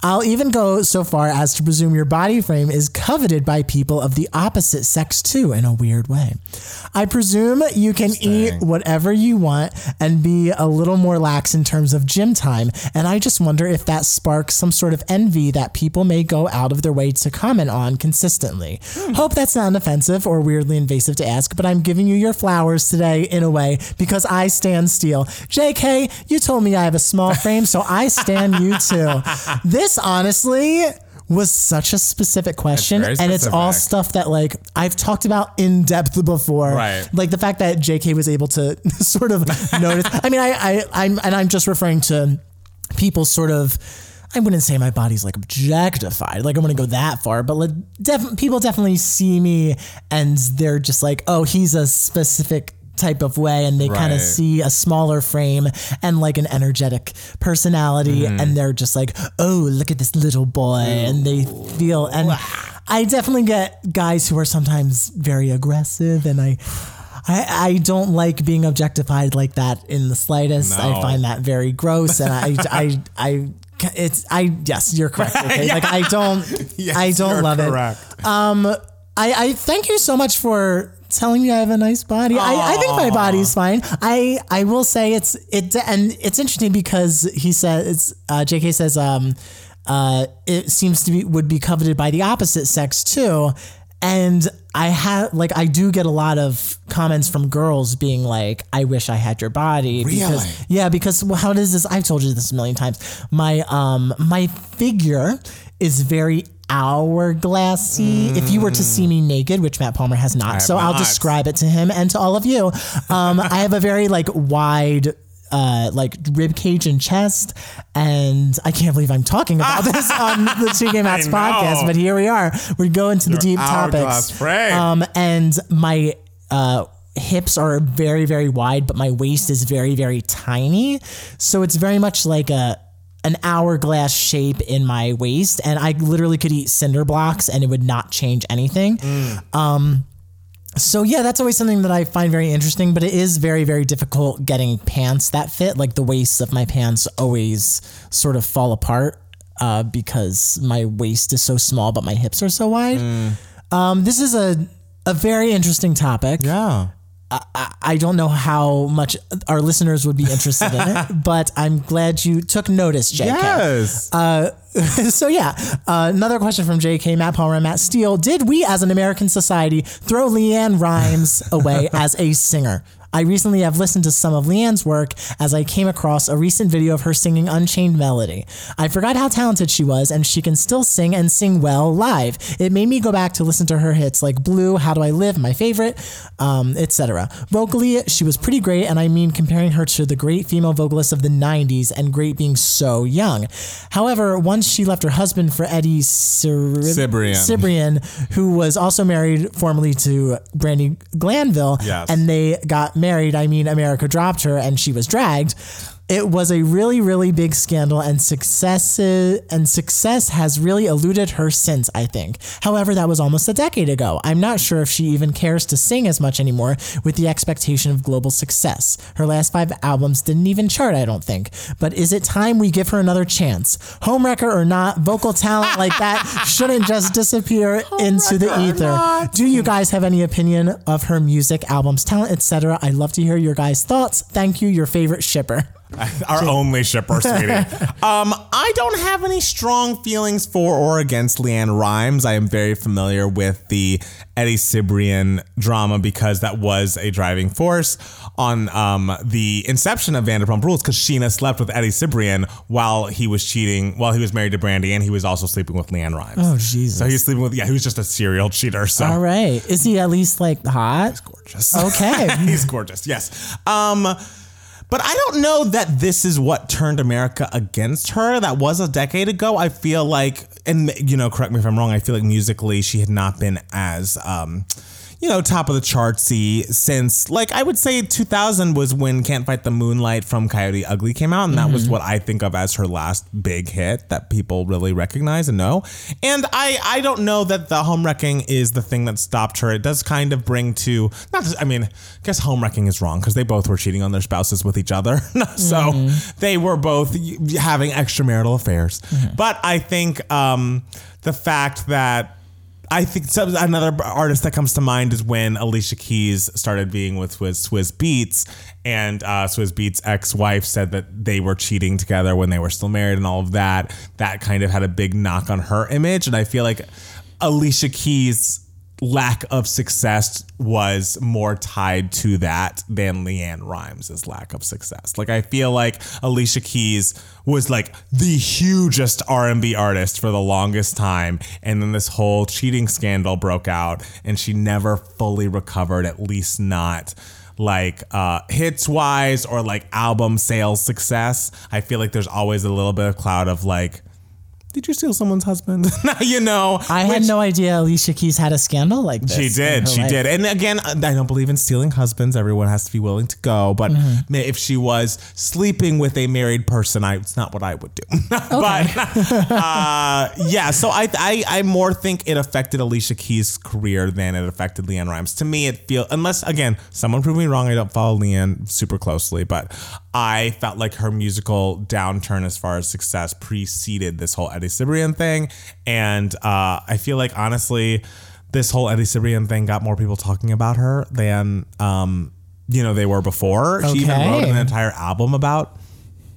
I'll even go so far as to presume your body frame is coveted by people of the opposite sex too, in a weird way. I presume you can eat whatever you want and be a little more lax in terms of gym time, and I just wonder if that sparks some sort of envy that people may go out of their way to comment on consistently. Hmm. Hope that's not offensive or weirdly invasive to ask, but I'm giving you your flowers today in a way because I stand Steele. JK, you told me I have a small frame, so I stand you too. This honestly was such a specific question and it's all stuff that like I've talked about in depth before. Right. Like the fact that JK was able to sort of notice. I mean, I, I I'm and I'm just referring to people sort of I wouldn't say my body's like objectified. Like I wouldn't go that far, but like def- people definitely see me and they're just like, oh, he's a specific type of way and they kind of see a smaller frame and like an energetic personality Mm-hmm. and they're just like oh look at this little boy and they feel and i definitely get guys who are sometimes very aggressive and i I, I don't like being objectified like that in the slightest. I find that very gross, and I, I, I, it's, I, yes, you're correct. Okay? Like I don't, I don't love it. Um, I, I thank you so much for telling me I have a nice body. I, I think my body's fine. I, I will say it's it, and it's interesting because he says it's uh, J.K. says um, uh, it seems to be would be coveted by the opposite sex too, and I have like I do get a lot of comments from girls being like, "I wish I had your body." Really? Because, yeah, because well, how does this? I've told you this a million times. My um my figure is very hourglassy. If you were to see me naked, which Matt Palmer has not, so I'll describe it to him and to all of you. Um, I have a very like wide. Uh, like rib cage and chest, and I can't believe I'm talking about this on the Two Gay Matts podcast. But here we are. We go into the deep topics. Um, and my uh, hips are very very wide, but my waist is very very tiny. So it's very much like a an hourglass shape in my waist, and I literally could eat cinder blocks and it would not change anything. Um, so yeah, that's always something that I find very interesting, but it is very, very difficult getting pants that fit. Like the waists of my pants always sort of fall apart uh, because my waist is so small, but my hips are so wide. Um, this is a a very interesting topic. Yeah. I don't know how much our listeners would be interested in it, but I'm glad you took notice, JK. Yes. Uh, so yeah, uh, another question from J.K. Matt Palmer and Matt Steele: Did we, as an American society, throw LeAnn Rimes away as a singer? I recently have listened to some of LeAnn's work as I came across a recent video of her singing Unchained Melody. I forgot how talented she was, and she can still sing and sing well live. It made me go back to listen to her hits like Blue, How Do I Live, my favorite, um, etc. Vocally, she was pretty great, and I mean comparing her to the great female vocalists of the 90s and great being so young. However, once she left her husband for Eddie Cir- Cibrian. Cibrian, who was also married formerly to Brandi Glanville, Yes. and they got married. I mean, America dropped her and she was dragged. It was a really, really big scandal, and success and success has really eluded her since. I think. However, that was almost a decade ago. I'm not sure if she even cares to sing as much anymore, with the expectation of global success. Her last five albums didn't even chart, I don't think. But is it time we give her another chance? Homewrecker or not, vocal talent like that shouldn't just disappear into the ether. Do you guys have any opinion of her music, albums, talent, etc.? I'd love to hear your guys' thoughts. Thank you, your favorite shipper. Our only shipper, sweetie. um, I don't have any strong feelings for or against LeAnn Rimes. I am very familiar with the Eddie Cibrian drama because that was a driving force on um, the inception of Vanderpump Rules because Scheana slept with Eddie Cibrian while he was cheating, while he was married to Brandi, and he was also sleeping with LeAnn Rimes. Oh, Jesus. So he's sleeping with, yeah, he was just a serial cheater. So All right. Is he at least like hot? He's gorgeous. Okay. He's gorgeous. Yes. Um, But I don't know that this is what turned America against her. That was a decade ago. I feel like, and you know, correct me if I'm wrong. I feel like musically she had not been as. Um, you know, top of the chartsy since like I would say 2000 was when Can't Fight the Moonlight from Coyote Ugly came out, and that was mm-hmm. what I think of as her last big hit that people really recognize and know. And I I don't know that the home wrecking is the thing that stopped her. It does kind of bring to not. I mean, I guess home wrecking is wrong because they both were cheating on their spouses with each other, so mm-hmm. they were both having extramarital affairs. Mm-hmm. But I think um, the fact that I think another artist that comes to mind is when Alicia Keys started being with, with Swizz Beatz, and uh, Swizz Beatz' ex-wife said that they were cheating together when they were still married, and all of that. That kind of had a big knock on her image, and I feel like Alicia Keys' lack of success was more tied to that than LeAnn Rimes' lack of success. Like I feel like Alicia Keys was like the hugest R&B artist for the longest time and then this whole cheating scandal broke out and she never fully recovered at least not like uh hits wise or like album sales success. I feel like there's always a little bit of cloud of like did you steal someone's husband? you know, I had no idea Alicia Keys had a scandal like this. she did. She life. did. And again, I don't believe in stealing husbands. Everyone has to be willing to go. But Mm-hmm. if she was sleeping with a married person, I, it's not what I would do. but uh, yeah, so I, I I more think it affected Alicia Keys' career than it affected LeAnn Rimes. To me, it feel unless again someone prove me wrong. I don't follow LeAnn super closely, but I felt like her musical downturn as far as success preceded this whole Cibrian thing, and uh, I feel like honestly, this whole Eddie Cibrian thing got more people talking about her than um, you know they were before. She even wrote an entire album about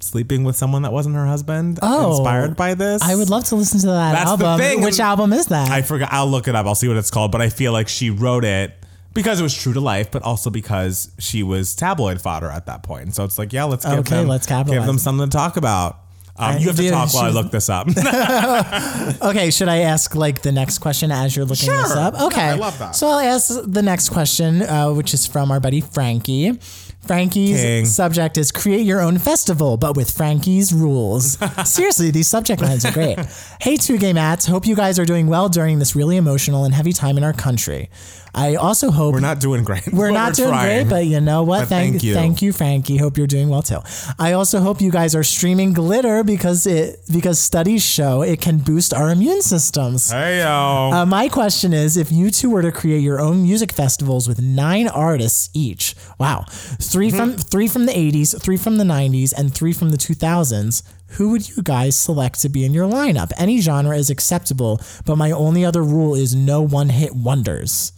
sleeping with someone that wasn't her husband. Oh, inspired by this. I would love to listen to that That's the album. thing. Which album is that? I forgot. I'll look it up. I'll see what it's called. But I feel like she wrote it because it was true to life, but also because she was tabloid fodder at that point. So it's like, yeah, let's give Okay, them, let's give them something to talk about. Um, you have to talk while I look this up. Okay, should I ask like the next question as you're looking this Sure. up? Okay, I love that. So I'll ask the next question, uh, which is from our buddy Frankie. Frankie's King. subject is create your own festival, but with Frankie's rules. Seriously, these subject lines are great. hey, Two Gay Matts. Hope you guys are doing well during this really emotional and heavy time in our country. I also hope we're not doing great. we're not doing trying. great, but you know what? But thank, thank you. thank you, Frankie. Hope you're doing well too. I also hope you guys are streaming glitter because it because studies show it can boost our immune systems. Hey yo. Uh, my question is if you two were to create your own music festivals with nine artists each, wow, 3 Mm-hmm. from three from the 80s, three from the 90s, and three from the 2000s, who would you guys select to be in your lineup? Any genre is acceptable, but my only other rule is no one hit wonders.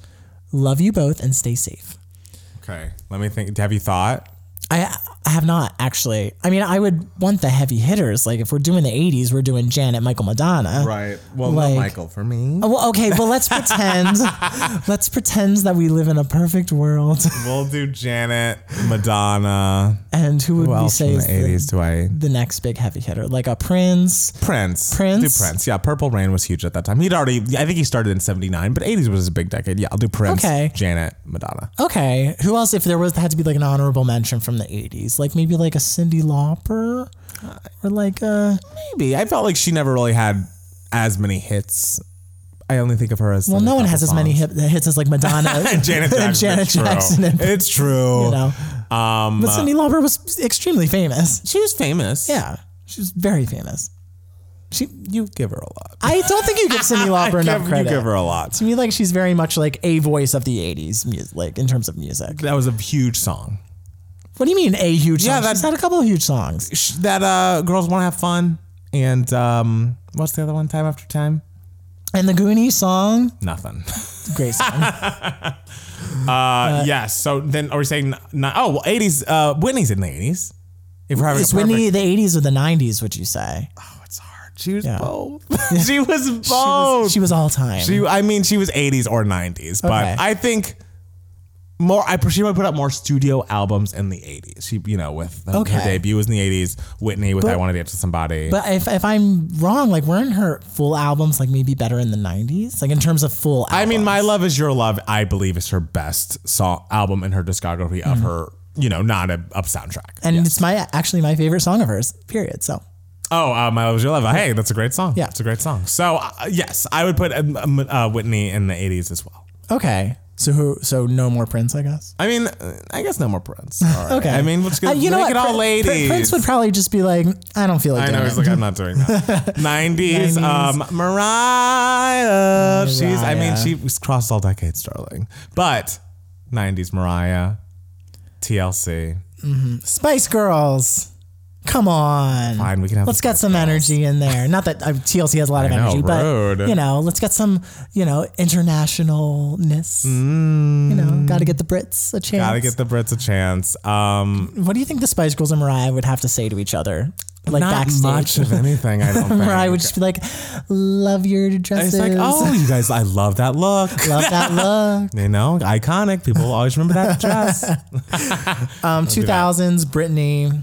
Love you both and stay safe. okay, let me think. Have you thought? I I have not actually. I mean, I would want the heavy hitters. Like if we're doing the '80s, we're doing Janet, Michael, Madonna. Right. Well, Like- Michael for me. Oh, Well, okay, well, let's pretend. let's pretend that we live in a perfect world. We'll do Janet, Madonna. And who would Who we say the the, eighties do I? the next big heavy hitter? Like a Prince. Prince. Prince? Do Prince. Yeah, Purple Rain was huge at that time. He'd already, I think he started in 79, but 80s was a big decade. Yeah, I'll do Prince, Okay. Janet, Madonna. Okay, who else? If there was had to be like an honorable mention from the '80s, like maybe like a Cyndi Lauper, or like a Maybe. I felt like she never really had as many hits. I only think of her as. well, no one has as many songs. hit, hits as like Madonna And Janet Jackson. and Janet it's true. Jackson. And, it's true. you know, Um, but Cyndi Lauper was extremely famous. she was famous. Yeah, she was very famous. She, You give her a lot. I don't think you give Cyndi Lauper enough Give- credit. You give her a lot. to me, like she's very much like a voice of the '80s music, like in terms of music. That was a huge song. What do you mean a huge song? Yeah, that- she's had a couple of huge songs. Sh- That uh, girls want to have fun. And um, what's the other one? Time after time. And the Goonies song, Nothing. great song. Uh, yes. So then, are we saying? Not, oh, well, eighties. Uh, Whitney's in the eighties. If we're having Is a perfect- Whitney the '80s or the '90s? Would you say? Oh, it's hard. She was both. she was She was, both. she was all time. She, I mean, she was 80s or 90s, but Okay. I think more. I she would put out more studio albums in the 80s. She, you know, with her, her debut was in the 80s. Whitney with But- "I Want to Dance with Somebody." but if, if I'm wrong, like weren't her full albums like maybe better in the '90s? Like in terms of full. I mean, "My Love Is Your Love," I believe, is her best song album in her discography of her you know, not a up soundtrack. and it's my actually my favorite song of hers. Period. So Oh, uh, My Love Is Your Love. Hey, that's a great song. Yeah. It's a great song. So, uh, yes, I would put um, um, uh, Whitney in the 80s as well. okay, so who? So no more Prince, I guess. I mean, uh, I guess no more Prince. All right. Okay. I mean, let's go. Uh, you know make what? it all Prin- ladies. Prin- Prince would probably just be like, I don't feel like I know. it. He's like, I'm not doing that. 90s. 90s. Um, Mariah. She's, I mean, Mariah. she crossed all decades, darling. But 90s Mariah, TLC. Spice Girls. Come on. Fine, we can have Let's get some energy in there. Not that uh, TLC has a lot of know, energy, rude. but you know, let's get some, you know, internationalness. You know, got to get the Brits a chance. Mm. Gotta get the Brits a chance. Um, what do you think the Spice Girls and Mariah would have to say to each other, like not backstage? much of anything, I don't think. Mariah would just be like, "Love your dresses. It's like, oh, you guys, I love that look. love that look." You know, iconic. People always remember that dress. Um, two thousands, Britney.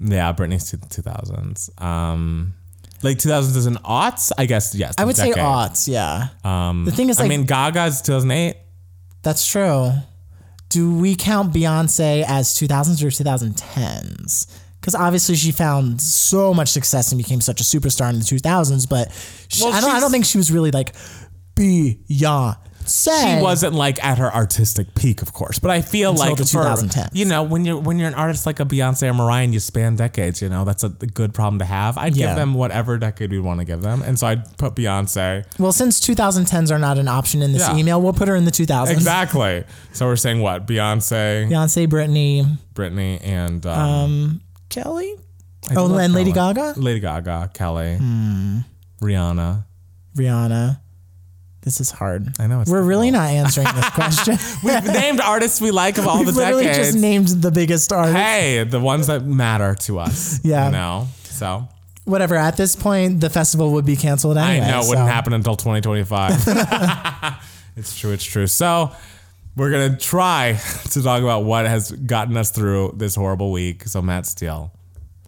Yeah, Britney's two, 2000s. Um, like 2000s is an aughts? I guess, yes. I would say decade. aughts. Yeah, Um, The thing is, I mean, Gaga's 2008. that's true. Do we count Beyonce as 2000s or 2010s? Because obviously she found so much success and became such a superstar in the 2000s, but she, Well, I don't. I don't think she was really like Beyonce. She wasn't like at her artistic peak, of course, but I feel Until like the for, 2010s. you know, when you're when you're an artist like a Beyonce or Mariah and you span decades, you know, that's a good problem to have. I'd Yeah. give them whatever decade we want to give them, and so I'd put Beyonce. Well, since 2010s are not an option in this Yeah. email, we'll put her in the 2000s. Exactly. So we're saying what? Beyonce, Beyonce, Britney, Britney, and um, Kelly. I Oh, and Lady Gaga, Hmm. Lady Gaga, Kelly, Rihanna. Rihanna. This is hard. I know it's We're really not answering this question. We've named artists we like of all the decades. We've the literally decades. just named the biggest artist. hey, the ones that matter to us. Yeah. You know? So Whatever. At this point, the festival would be canceled anyway. I know it so- wouldn't happen until 2025. it's true, it's true. So we're gonna try to talk about what has gotten us through this horrible week. So Matt Steele,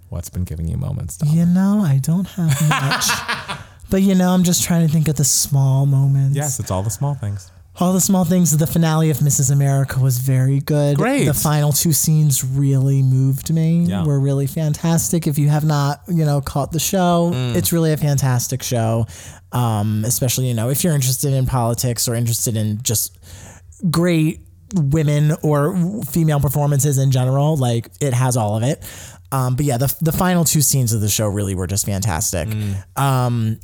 what's been giving you moments? You know, I don't have much. But you know, I'm just trying to think of the small moments. Yes, it's all the small things. All the small things. The finale of Mrs. America was very good. Great. The final two scenes really moved me. Yeah. Were really fantastic. If you have not, you know, caught the show, Mm. it's really a fantastic show. Um, especially, you know, if you're interested in politics or interested in just great women or female performances in general, like it has all of it. Um, but yeah, the the final two scenes of the show really were just fantastic. Um,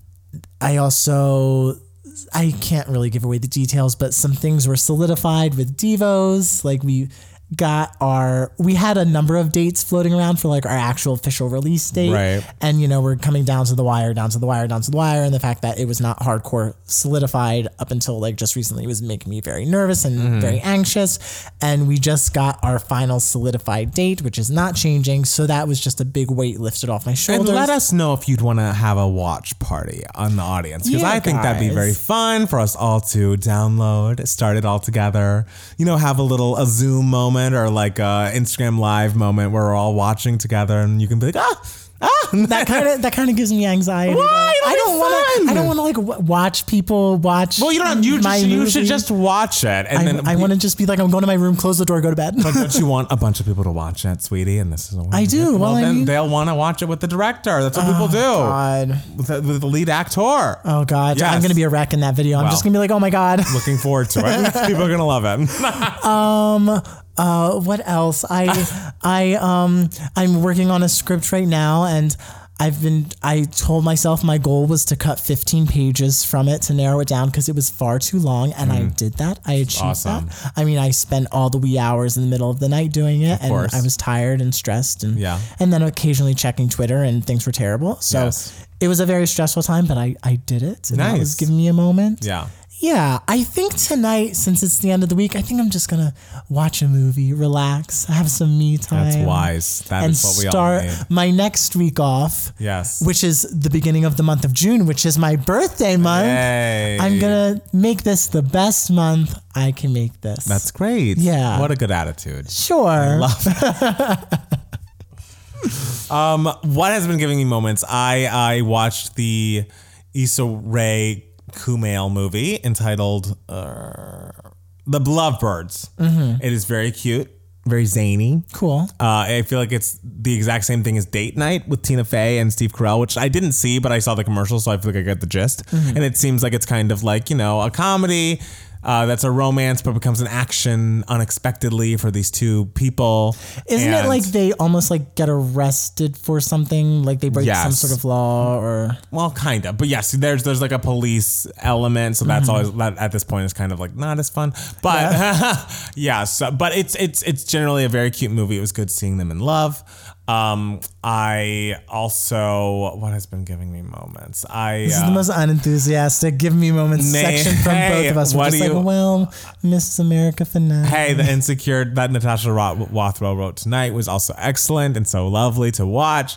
I also I can't really give away the details, but some things were solidified with Devos. Like we got our we had a number of dates floating around for like our actual official release date. Right. And you know, we're coming down to the wire, down to the wire, down to the wire. And the fact that it was not hardcore solidified up until like just recently was making me very nervous and Mm-hmm. very anxious. And we just got our final solidified date, which is not changing. So that was just a big weight lifted off my shoulders. And let us know if you'd want to have a watch party on the audience because Yeah, I think that'd be very fun for us all to download, start it all together. You know, have a little a Zoom moment or like a Instagram live moment where we're all watching together, and you can be like, ah, ah. that kind of that kind of gives me anxiety. Why? I don't want to. I don't want to like w- watch people watch. Well, you don't. You my just, you should just watch it, and I, then I want to just be like, I'm going to my room, close the door, go to bed. But don't you want a bunch of people to watch it, sweetie? And this is I do. Well, Well, I then mean- they'll want to watch it with the director. That's what people do God. with the, with the lead actor. Oh God. Yes. I'm gonna be a wreck in that video. I'm Well. just gonna be like, oh my God. Looking forward to it. people are gonna love it. Uh, what else? I I um I'm working on a script right now and I've been I told myself my goal was to cut 15 pages from it to narrow it down because it was far too long and I did that. I achieved Mm. Awesome. that. I mean I spent all the wee hours in the middle of the night doing it and course. I was tired and stressed and Yeah. and then occasionally checking Twitter and things were terrible. So Yes. it was a very stressful time, but I, I did it. And that was Nice. giving me a moment. yeah. Yeah, I think tonight, since it's the end of the week, I think I'm just gonna watch a movie, relax, have some me time. That's wise. That and is what we start all need. my next week off, Yes. which is the beginning of the month of June, which is my birthday month. Yay. I'm gonna make this the best month I can make this. That's great. Yeah. What a good attitude. sure. Um, what has been giving me moments? I I watched the Issa Rae Kumail movie entitled uh, "The Lovebirds." Mm-hmm. It is very cute. very zany. Cool. Uh, I feel like it's the exact same thing as Date Night with Tina Fey and Steve Carell, which I didn't see, but I saw the commercial, so I feel like I get the gist. Mm-hmm. And it seems like it's kind of like, you know, a comedy uh, that's a romance, but becomes an action unexpectedly for these two people. Isn't it like they almost like get arrested for something? Like they break some sort of law or Well, kind of, but yes, there's there's like a police element, so that's Mm-hmm. always that at this point is kind of like not as fun. But yeah, so, but it's it's it's generally a very cute movie. It was good seeing them in love. Um, I also what has been giving me moments. I This is the uh, most unenthusiastic give me moments Nay, section from hey, both of us. We're what just like, you- well, Mrs. America finale. Hey, the insecure that Natasha Roth- Rothwell wrote tonight was also excellent and so lovely to watch.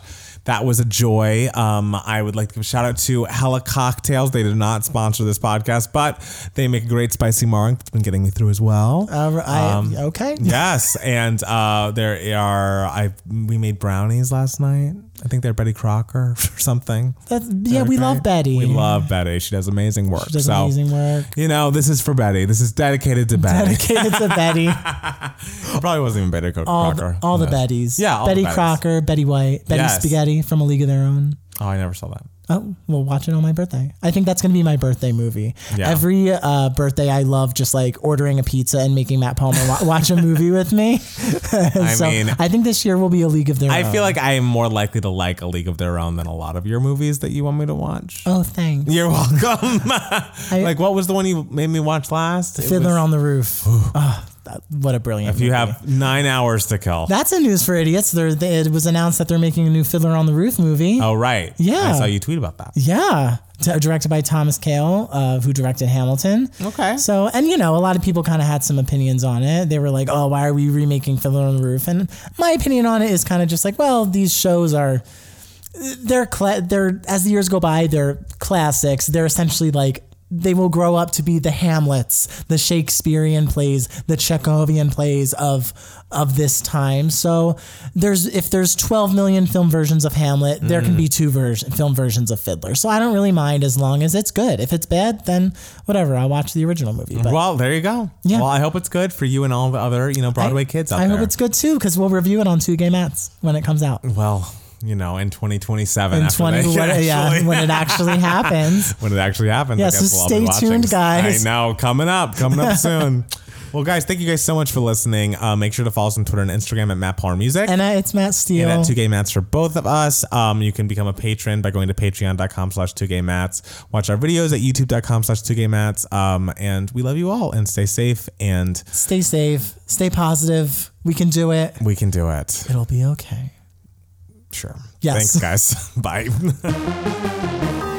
That was a joy. Um, I would like to give a shout out to Hella Cocktails. They did not sponsor this podcast, but they make a great spicy marg that's been getting me through as well. Uh, I, Um, okay. yes, and uh, there are I we made brownies last night. I think they're Betty Crocker or something. That's, yeah, we love Betty. We love Betty. She does amazing work. She does so amazing work. you know, this is for Betty. This is dedicated to Betty. Dedicated to Betty. Probably wasn't even Betty All Crocker. the, all the. Bettys. Yeah, all the Betty Bettys. Crocker, Betty White, Betty Yes. Spaghetti from A League of Their Own. Oh, I never saw that. Oh, we'll watch it on my birthday. I think that's going to be my birthday movie. Yeah. Every uh, birthday, I love just like ordering a pizza and making Matt Palmer wa- watch a movie with me. so mean- I think this year will be A League of Their I Own. I feel like I am more likely to like A League of Their Own than a lot of your movies that you want me to watch. Oh, thanks. You're welcome. like, what was the one you made me watch last? Fiddler was- on the Roof. Oh, what a brilliant If you movie. have nine hours to kill. That's a news for idiots. There, they, it was announced that they're making a new Fiddler on the Roof movie. oh, right. Yeah. I saw you tweet about that. Yeah, T- directed by Thomas Kail, uh, who directed Hamilton. Okay. So, and you know, a lot of people kind of had some opinions on it. They were like, "Oh, why are we remaking Fiddler on the Roof?" And my opinion on it is kind of just like, well, these shows are they're cla- they're as the years go by, they're classics. They're essentially like they will grow up to be the Hamlets, the Shakespearean plays, the Chekhovian plays of of this time. So there's if there's 12 million film versions of Hamlet, there can be mm. two version film versions of Fiddler. So I don't really mind as long as it's good. If it's bad, then whatever. I'll watch the original movie. But Well, there you go. Yeah. Well, I hope it's good for you and all the other, you know, Broadway kids out I there. hope it's good too because we'll review it on Two Gay Matts when it comes out. well, you know, in 2027. In after 20, they what- yeah, when it actually happens. when it actually happens. Yeah, I so guess we'll stay tuned, guys. I know, coming up, coming up soon. Well, guys, thank you guys so much for listening. Uh, make sure to follow us on Twitter and Instagram at Matt Palmer Music. And uh, it's Matt Steele. and at Two Gay Matts for both of us. Um, you can become a patron by going to patreon.com slash twogaymatts. Watch our videos at youtube.com slash twogaymatts. Um, and we love you all and stay safe and Stay safe. Stay positive. We can do it. we can do it. It'll be okay. Sure. Yes. Thanks, guys. Bye.